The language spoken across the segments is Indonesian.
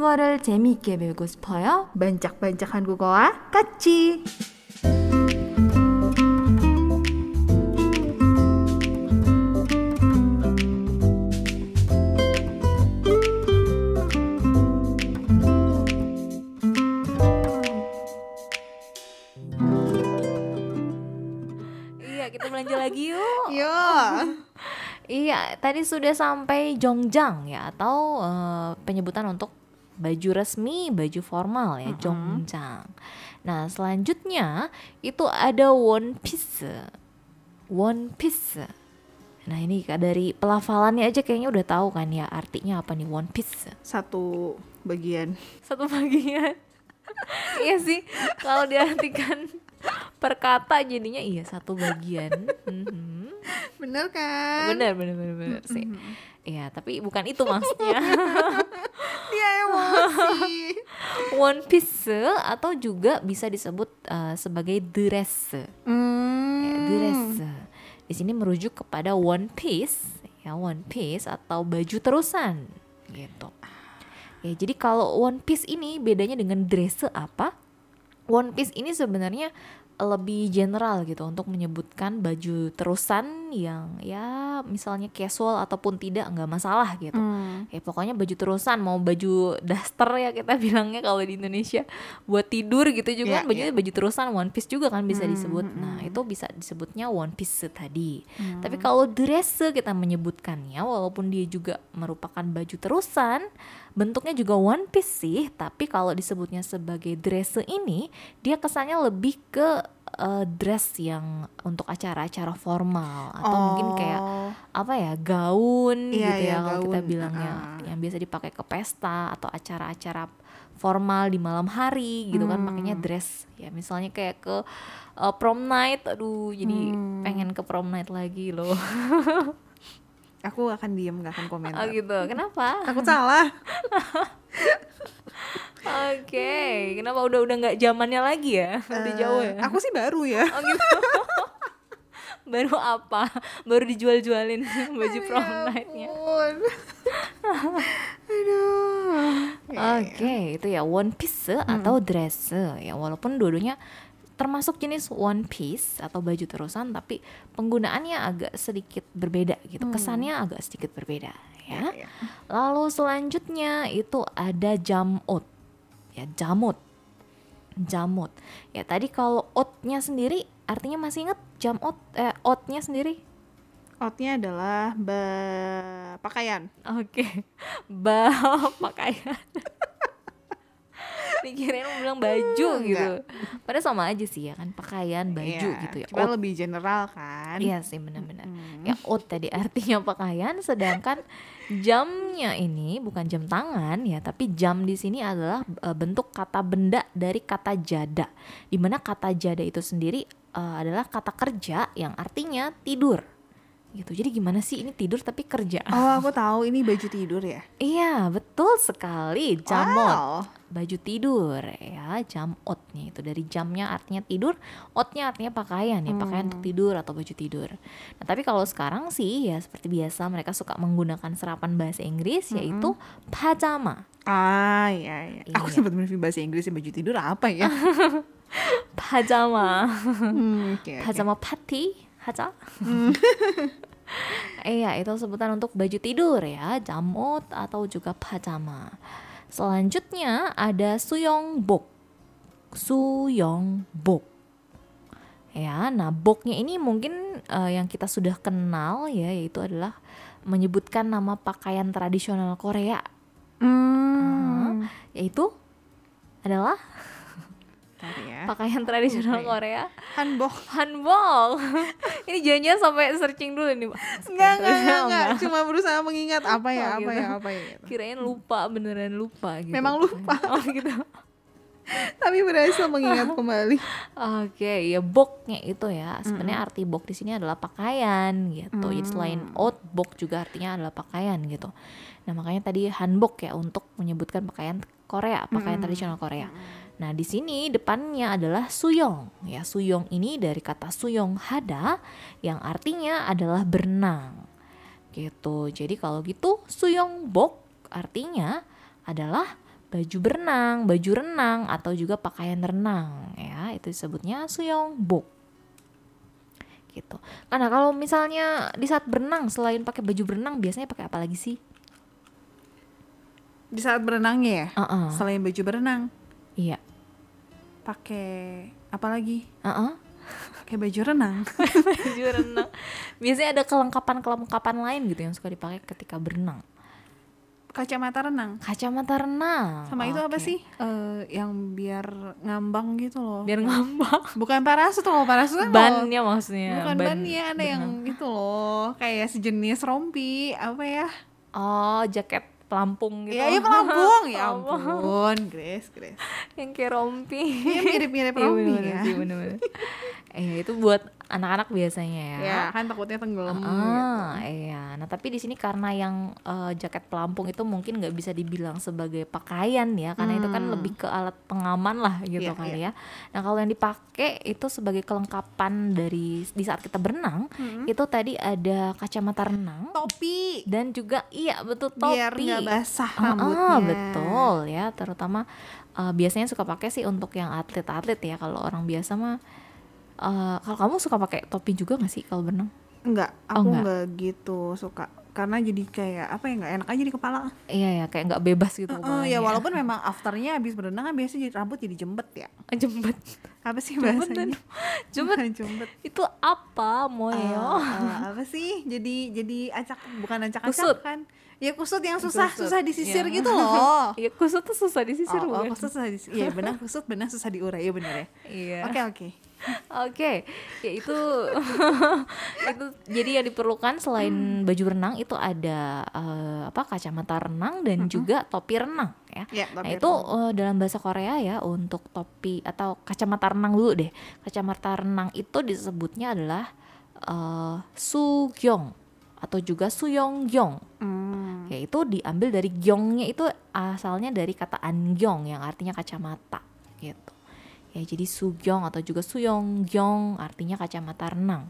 한국어를 재미있게 배우고 싶어요? 반짝반짝 한국어와 같이. Iya, kita belanja lagi yuk. Yo. Iya, tadi sudah sampai jongjang ya atau eh, penyebutan untuk baju resmi, baju formal ya, jongjang. Nah, selanjutnya itu ada one piece. One piece. Nah, ini dari pelafalannya aja kayaknya udah tahu kan ya artinya apa nih one piece. Satu bagian. Satu bagian. iya sih, kalau diartikan per kata jadinya iya satu bagian. Mhm. Bener kan? Bener bener bener, bener sih. Iya, tapi bukan itu maksudnya. Emosi. One piece atau juga bisa disebut uh, sebagai dress. Hmm. Ya, dress. Di sini merujuk kepada one piece, ya one piece atau baju terusan gitu. Ya, jadi kalau one piece ini bedanya dengan dress apa? One piece ini sebenarnya lebih general gitu untuk menyebutkan baju terusan yang ya misalnya casual ataupun tidak nggak masalah gitu. Hmm. Ya pokoknya baju terusan mau baju daster ya kita bilangnya kalau di Indonesia buat tidur gitu juga Iya, kan bajunya baju terusan one piece juga kan bisa disebut. Nah, itu bisa disebutnya one piece tadi. Tapi kalau dress kita menyebutkannya walaupun dia juga merupakan baju terusan, bentuknya juga one piece sih, tapi kalau disebutnya sebagai dress ini dia kesannya lebih ke eh, dress yang untuk acara-acara formal atau mungkin kayak Oh. apa ya gaun Iya, gitu iya, ya kalau kita bilangnya Ah. yang biasa dipakai ke pesta atau acara-acara formal di malam hari gitu kan makanya Hmm. dress ya misalnya kayak ke uh, prom night aduh jadi Hmm. pengen ke prom night lagi loh Aku akan diem gak akan oh komentar. gitu kenapa Takut salah. oke kenapa udah udah nggak zamannya lagi ya udah Eh, jauh ya Aku sih baru ya. oh gitu baru apa baru dijual-jualin baju prom Ya nightnya. Aduh. Oke, itu ya one piece atau dress ya walaupun dua-duanya termasuk jenis one piece atau baju terusan tapi penggunaannya agak sedikit berbeda gitu. Kesannya agak sedikit berbeda ya. Iya. Lalu selanjutnya itu ada jamut. Ya, jamut. Jamut. Ya, tadi kalau outnya sendiri artinya masih inget jamut eh outnya sendiri? Outnya adalah ba pakaian. Oke, bau pakaian. Dikirain mau bilang baju gitu. Padahal sama aja sih ya kan pakaian baju Iya, gitu ya. Cuma Out, lebih general kan. iya sih benar-benar. Ya out tadi artinya pakaian, sedangkan jamnya ini bukan jam tangan ya, tapi jam di sini adalah eh, bentuk kata benda dari kata jada. Di mana kata jada itu sendiri eh, adalah kata kerja yang artinya tidur. Gitu. Jadi gimana sih ini tidur tapi kerja? Oh, aku tahu ini baju tidur ya. Iya, betul sekali. Jamot. Wow. Baju tidur ya, jamotnya itu dari jamnya artinya tidur, otnya artinya pakaian ya, pakaian untuk tidur atau baju tidur. Nah, tapi kalau sekarang sih ya seperti biasa mereka suka menggunakan serapan bahasa Inggris yaitu pajama. Ah, iya, iya. Aku Iya. sempat mereview bahasa Inggris baju tidur apa ya? Pajama. Hmm, oke, oke. Pajama party, haja. Iya, itu sebutan untuk baju tidur ya, jamot atau juga pajama. Selanjutnya ada suyongbok. Suyongbok. Ya, nah boknya ini mungkin eh, yang kita sudah kenal ya, yaitu adalah menyebutkan nama pakaian tradisional Korea, Hmm. yaitu adalah Bentar ya. pakaian tradisional. Korea Hanbok. Hanbok. ini janjian sampai searching dulu nih, Pak. Enggak, enggak, enggak, enggak. Cuma berusaha mengingat apa ya, Oh, apa gitu. ya, apa ya. gitu. Kirain lupa, beneran lupa gitu. Memang lupa. Oh gitu. Tapi berhasil mengingat kembali. Oke, ya boknya itu ya. Sebenarnya arti bok di sini adalah pakaian gitu. Jadi selain out, bok juga artinya adalah pakaian gitu. Nah, makanya tadi hanbok ya untuk menyebutkan pakaian Korea, pakaian tradisional Korea. Nah, di sini depannya adalah suyong. Ya, suyong ini dari kata suyong hada yang artinya adalah berenang. Gitu. Jadi kalau gitu suyong bok artinya adalah baju berenang, baju renang atau juga pakaian renang ya, itu disebutnya suyeongbok. Gitu. Karena kalau misalnya di saat berenang selain pakai baju berenang biasanya pakai apa lagi sih? Di saat berenangnya ya? Uh-uh. Selain baju berenang, Iya. Pakai apa lagi? Uh-uh. Pakai baju renang. baju renang. Biasanya ada kelengkapan-kelengkapan lain gitu yang suka dipakai ketika berenang. Kacamata renang. Kacamata renang. Sama itu apa sih? Eh, yang biar ngambang gitu loh. Biar ngambang. Bukan parasut kalau parasut kan Bannya maksudnya. Bukan ban bannya ada yang gitu loh, kayak sejenis rompi, apa ya? Oh, jaket pelampung gitu. Ya, iya pelampung ya Pelampung. ampun, Grace, Grace. yang kayak rompi. Iya mirip-mirip Iya, rompi ya. sih, bener-bener. eh itu buat anak-anak biasanya ya. Ya kan takutnya tenggelam gitu. Ah, iya. Nah, tapi di sini karena yang eh, jaket pelampung itu mungkin nggak bisa dibilang sebagai pakaian ya, karena itu kan Hmm. lebih ke alat pengaman lah gitu Iya, kali iya. ya. Nah, kalau yang dipakai itu sebagai kelengkapan dari di saat kita berenang, Hmm. itu tadi ada kacamata renang Topi dan juga iya betul topi. biar nggak basah Ah, rambutnya. ah, betul ya, terutama eh, biasanya suka pakai sih untuk yang atlet-atlet ya. Kalau orang biasa mah eh, kalau kamu suka pakai topi juga gak sih kalau berenang? Enggak, Oh, aku enggak. nggak gitu suka. Karena jadi kayak apa ya nggak enak aja di kepala. Iya ya, kayak nggak bebas gitu. Eh, kepalanya. ya walaupun memang afternya habis berenang kan biasanya jadi rambut jadi jembet ya. jembet. Apa sih Jembet bahasanya? Jembet jembet. itu apa, Moyo? Eh, eh, apa sih? Jadi jadi acak bukan acak-acak Kusut. kan? Ya kusut yang susah Kusut, susah disisir iya. gitu loh. Iya, kusut tuh susah disisir oh, oh, kusut susah disisir. Iya benar kusut benar susah diurai ya benar ya. Iya. Oke oke. Oke, ya itu itu jadi yang diperlukan selain baju renang itu ada eh, apa kacamata renang dan juga topi renang ya. Ya, Nah topi itu renang. eh, dalam bahasa Korea ya untuk topi atau kacamata renang dulu deh. Kacamata renang itu disebutnya adalah eh, sugyong atau juga suyongyong. Hmm. Yaitu diambil dari gyongnya itu asalnya dari kata angyong yang artinya kacamata gitu. Ya jadi sugyong atau juga suyongyong artinya kacamata renang.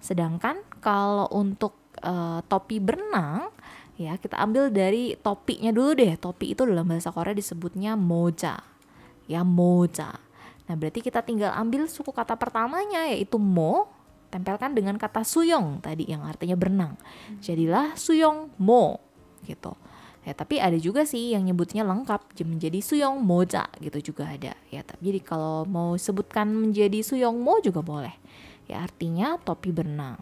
Sedangkan kalau untuk eh, topi berenang ya kita ambil dari topinya dulu deh. Topi itu dalam bahasa Korea disebutnya moja. Ya moja. Nah, berarti kita tinggal ambil suku kata pertamanya yaitu mo tempelkan dengan kata suyong tadi yang artinya berenang. Jadilah suyong mo gitu. Ya, tapi ada juga sih yang nyebutnya lengkap menjadi suyong moja gitu juga ada. Ya, tapi jadi kalau mau sebutkan menjadi suyong mo juga boleh. Ya, artinya topi berenang.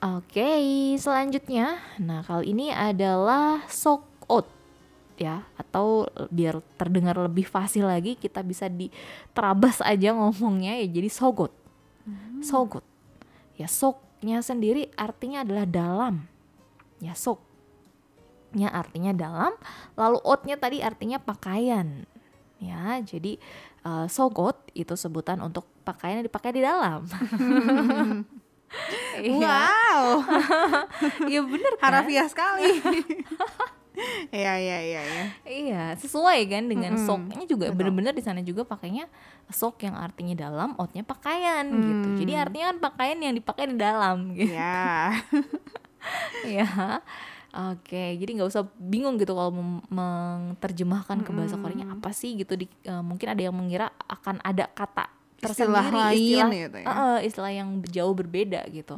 Oke, selanjutnya, nah kali ini adalah sokot ya, atau biar terdengar lebih fasih lagi kita bisa diterabas aja ngomongnya ya jadi sogot. Sogot. Ya soknya sendiri artinya adalah dalam. Ya soknya artinya dalam, lalu otnya tadi artinya pakaian. Ya, jadi eh, sogot itu sebutan untuk pakaian yang dipakai di dalam. Iya, Wow, iya bener kan? harafiah sekali. Iya iya iya iya. Iya, sesuai kan dengan Mm-mm, soknya juga bener-bener di sana juga pakainya sok yang artinya dalam, outnya pakaian gitu. Hmm. Jadi artinya kan pakaian yang dipakai di dalam gitu. Ya. ya. Oke, jadi nggak usah bingung gitu kalau mem- menterjemahkan ke bahasa Koreanya apa sih gitu. Di, eh, mungkin ada yang mengira akan ada kata Istilah tersendiri, lain istilah, gitu ya. Eh, istilah yang jauh berbeda gitu.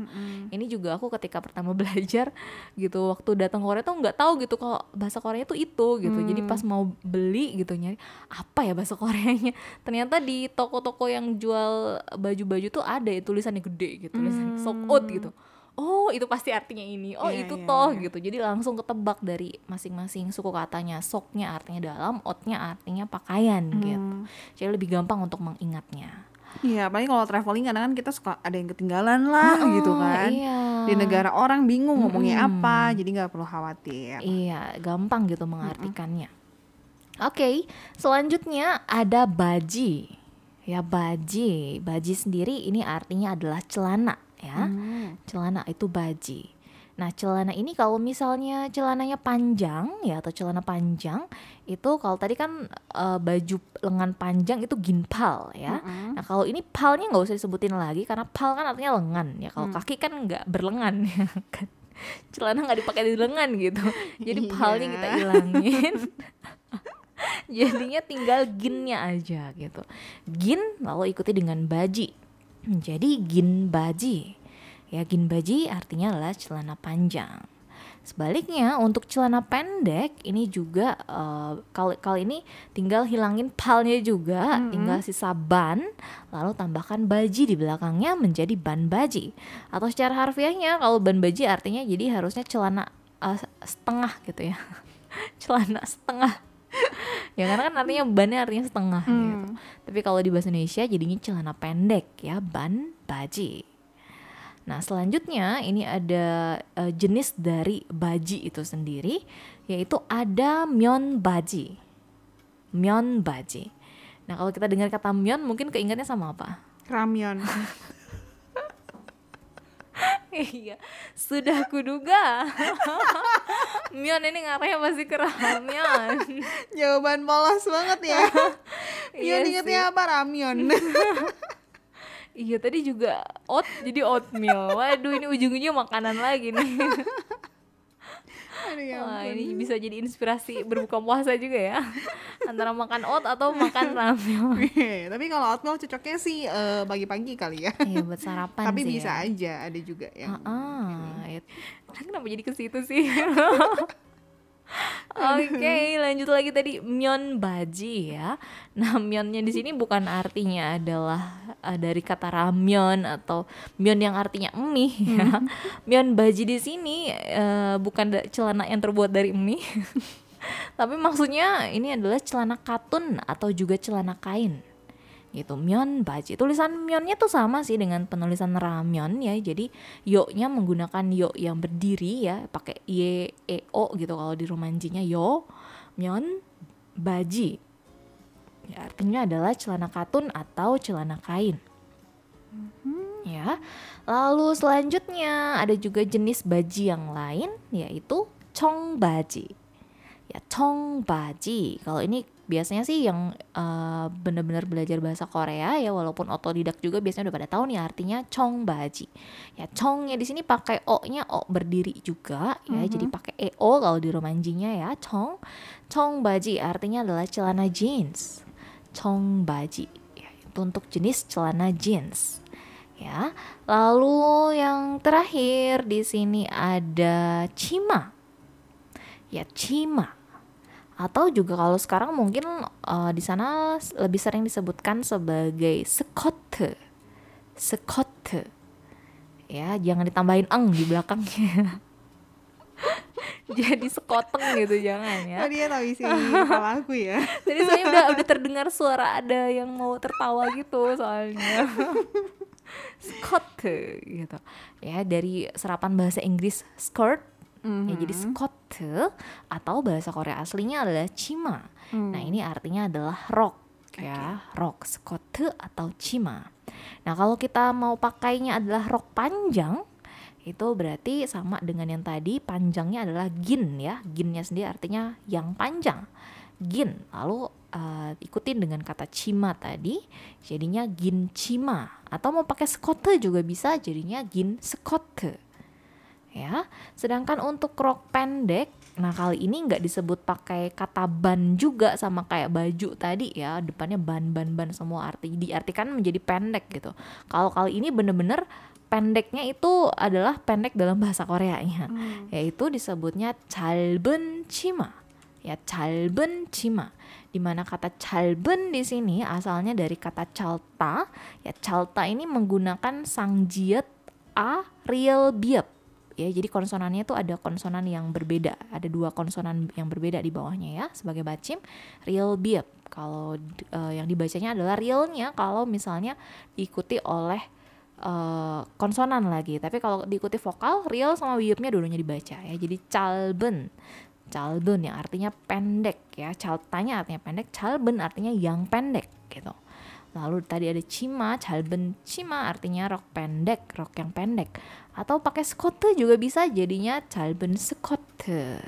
Ini juga aku ketika pertama belajar gitu waktu datang Korea tuh nggak tahu gitu kalau bahasa Koreanya tuh itu gitu. Jadi pas mau beli gitu nyari apa ya bahasa Koreanya. Ternyata di toko-toko yang jual baju-baju tuh ada ya tulisannya gede gitu, tulisannya sokot gitu. Oh, itu pasti artinya ini. Oh, Iya, itu iya, toh iya. gitu. Jadi langsung ketebak dari masing-masing suku katanya. Soknya artinya dalam, outnya artinya pakaian gitu. Jadi lebih gampang untuk mengingatnya. Iya, apalagi kalau traveling kadang kan kita suka ada yang ketinggalan lah gitu kan. iya. Di negara orang bingung ngomongnya apa, jadi nggak perlu khawatir. Iya, gampang gitu mengartikannya. Oke, selanjutnya ada baji. Ya, baji. Baji sendiri ini artinya adalah celana ya. Hmm. Celana itu baji. Nah, celana ini kalau misalnya celananya panjang ya atau celana panjang itu kalau tadi kan eh, baju lengan panjang itu ginpal ya. Mm-mm. Nah, kalau ini palnya nggak usah disebutin lagi karena pal kan artinya lengan ya. Kalau kaki kan nggak berlengan ya kan. Celana nggak dipakai di lengan gitu. Jadi palnya kita Iya. hilangin. jadinya tinggal ginnya aja gitu gin lalu ikuti dengan baji jadi gin baji ya gin baji artinya adalah celana panjang Sebaliknya untuk celana pendek ini juga uh, kali kali ini tinggal hilangin palnya juga, mm-hmm. tinggal sisa ban, lalu tambahkan baji di belakangnya menjadi ban baji. Atau secara harfiahnya kalau ban baji artinya jadi harusnya celana uh, setengah gitu ya, celana setengah. ya karena kan artinya bannya artinya setengah mm. gitu. Tapi kalau di bahasa Indonesia jadinya celana pendek ya ban baji. Nah, selanjutnya ini ada uh, jenis dari baji itu sendiri yaitu ada myeon baji. Myeon baji. Nah, kalau kita dengar kata myeon mungkin keingatnya sama apa? Ramyeon. iya, sudah kuduga. Myeon ini ngarahnya masih ke ramyeon. Jawaban polos banget ya. Myeon iya ingetnya apa ramyeon? Iya tadi juga oat jadi oatmeal. Waduh ini ujung-ujungnya makanan lagi nih. Aduh, ya Wah ini bisa jadi inspirasi berbuka puasa juga ya Antara makan oat atau makan ramen iya, Tapi kalau oatmeal cocoknya sih uh, pagi-pagi kali ya Iya buat sarapan Tapi sih bisa ya. aja ada juga yang uh -uh, ya. Kenapa jadi ke situ sih Oke, okay, lanjut lagi tadi myeon baji ya. Nah, myeonnya di sini bukan artinya adalah uh, dari kata ramyeon atau myeon yang artinya mie ya. Hmm. Myeon baji di sini uh, bukan celana yang terbuat dari mie. Tapi maksudnya ini adalah celana katun atau juga celana kain gitu myeon baji. Tulisan myeonnya tuh sama sih dengan penulisan ramyeon ya. Jadi yo-nya menggunakan yo yang berdiri ya pakai y e o gitu kalau di romanjinya yo myeon baji. Ya artinya adalah celana katun atau celana kain. Mm-hmm. ya lalu selanjutnya ada juga jenis baji yang lain yaitu chong baji. Ya chong baji. Kalau ini biasanya sih yang uh, benar-benar belajar bahasa Korea ya walaupun otodidak juga biasanya udah pada tahu nih artinya chong baji. Ya chongnya di sini pakai o-nya o berdiri juga ya mm -hmm. jadi pakai eo kalau di romanjinya ya chong. Chong baji artinya adalah celana jeans. Chong baji ya, itu untuk jenis celana jeans ya. Lalu yang terakhir di sini ada cima ya cima atau juga kalau sekarang mungkin uh, di sana lebih sering disebutkan sebagai sekote sekote ya jangan ditambahin eng di belakangnya jadi sekoteng gitu jangan ya. Oh dia tahu isi kepala aku ya. Jadi saya udah udah terdengar suara ada yang mau tertawa gitu soalnya. Skote gitu. Ya dari serapan bahasa Inggris skirt Mm-hmm. Ya, jadi skote atau bahasa Korea aslinya adalah cima. Mm. Nah ini artinya adalah rok okay. ya, rok skote atau cima. Nah kalau kita mau pakainya adalah rok panjang, itu berarti sama dengan yang tadi panjangnya adalah gin ya, ginnya sendiri artinya yang panjang, gin. Lalu uh, ikutin dengan kata cima tadi, jadinya gin cima. Atau mau pakai skote juga bisa, jadinya gin skote ya. Sedangkan untuk rok pendek, nah kali ini nggak disebut pakai kata ban juga sama kayak baju tadi ya, depannya ban-ban-ban semua arti diartikan menjadi pendek gitu. Kalau kali ini bener-bener pendeknya itu adalah pendek dalam bahasa Korea ya, hmm. yaitu disebutnya jalben cima ya jalben cima di mana kata jalben di sini asalnya dari kata calta ya calta ini menggunakan sangjiet a real biep ya. Jadi konsonannya tuh ada konsonan yang berbeda. Ada dua konsonan yang berbeda di bawahnya ya sebagai bacim real biep kalau uh, yang dibacanya adalah realnya kalau misalnya diikuti oleh uh, konsonan lagi. Tapi kalau diikuti vokal real sama biepnya dulunya dibaca ya. Jadi calben calben yang artinya pendek ya. Caltanya artinya pendek calben artinya yang pendek gitu Lalu tadi ada cima, calben cima artinya rok pendek, rok yang pendek. Atau pakai skote juga bisa jadinya calben skote.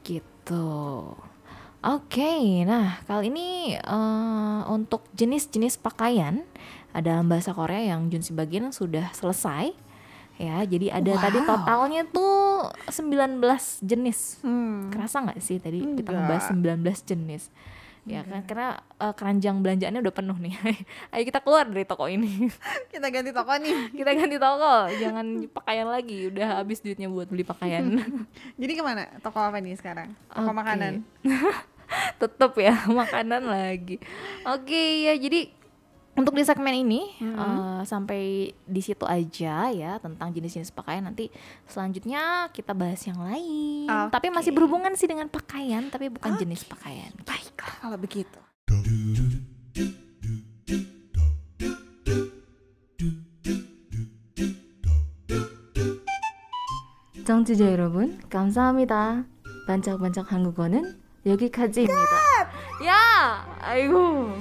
Gitu. Oke, okay, nah kali ini uh, untuk jenis-jenis pakaian dalam bahasa Korea yang Junsi bagian sudah selesai ya jadi ada wow. tadi totalnya tuh 19 jenis. Hmm. Kerasa nggak sih tadi kita Enggak. ngebahas 19 jenis? Ya kan karena eh, keranjang belanjaannya udah penuh nih. Ayo kita keluar dari toko ini. Kita ganti toko nih. kita ganti toko, jangan pakaian lagi. Udah habis duitnya buat beli pakaian. Jadi ke mana? Toko apa nih sekarang? Toko Oke. makanan. Tetep ya makanan lagi. Oke ya jadi untuk di segmen ini eh, sampai di situ aja ya tentang jenis-jenis pakaian nanti selanjutnya kita bahas yang lain. Tapi masih Oke. berhubungan sih dengan pakaian tapi bukan jenis pakaian. Baiklah kalau begitu. 청취자 여러분 감사합니다. 반짝반짝 한국어는 여기까지입니다. 야, 아이고.